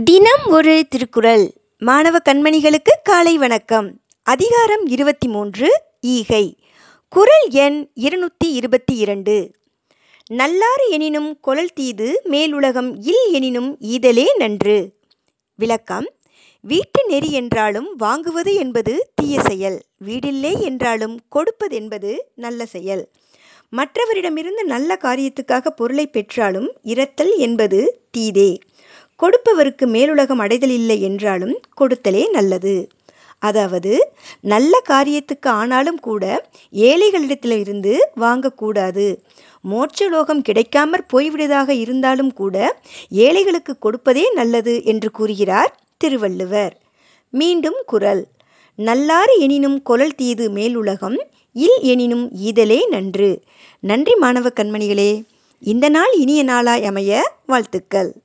தினம் ஒரு திருக்குறள். மாணவ கண்மணிகளுக்கு காலை வணக்கம். அதிகாரம் இருபத்தி மூன்று ஈகை. குறள் எண் இருநூற்றி இருபத்தி இரண்டு நல்லாறு எனினும் கொளல் தீது மேலுலகம் இல் எனினும் ஈதலே நன்று. விளக்கம். வீட்டு நெறி என்றாலும் வாங்குவது என்பது தீய செயல். வீடில்லே என்றாலும் கொடுப்பதென்பது நல்ல செயல். மற்றவரிடமிருந்து நல்ல காரியத்துக்காக பொருளை பெற்றாலும் இரத்தல் என்பது தீதே. கொடுப்பவருக்கு மேலுலகம் அடைதலில்லை என்றாலும் கொடுத்தலே நல்லது. அதாவது நல்ல காரியத்துக்கு ஆனாலும் கூட ஏழைகளிடத்திலிருந்து வாங்கக்கூடாது. மோட்சலோகம் கிடைக்காமற் போய்விடுவதாக இருந்தாலும் கூட ஏழைகளுக்கு கொடுப்பதே நல்லது என்று கூறுகிறார் திருவள்ளுவர். மீண்டும் குரல். நல்லாறு எனினும் கொலல் தீது மேலுலகம் இல் எனினும் ஈதலே நன்று. நன்றி மாணவ கண்மணிகளே. இந்த நாள் இனிய நாளாய் அமைய வாழ்த்துக்கள்.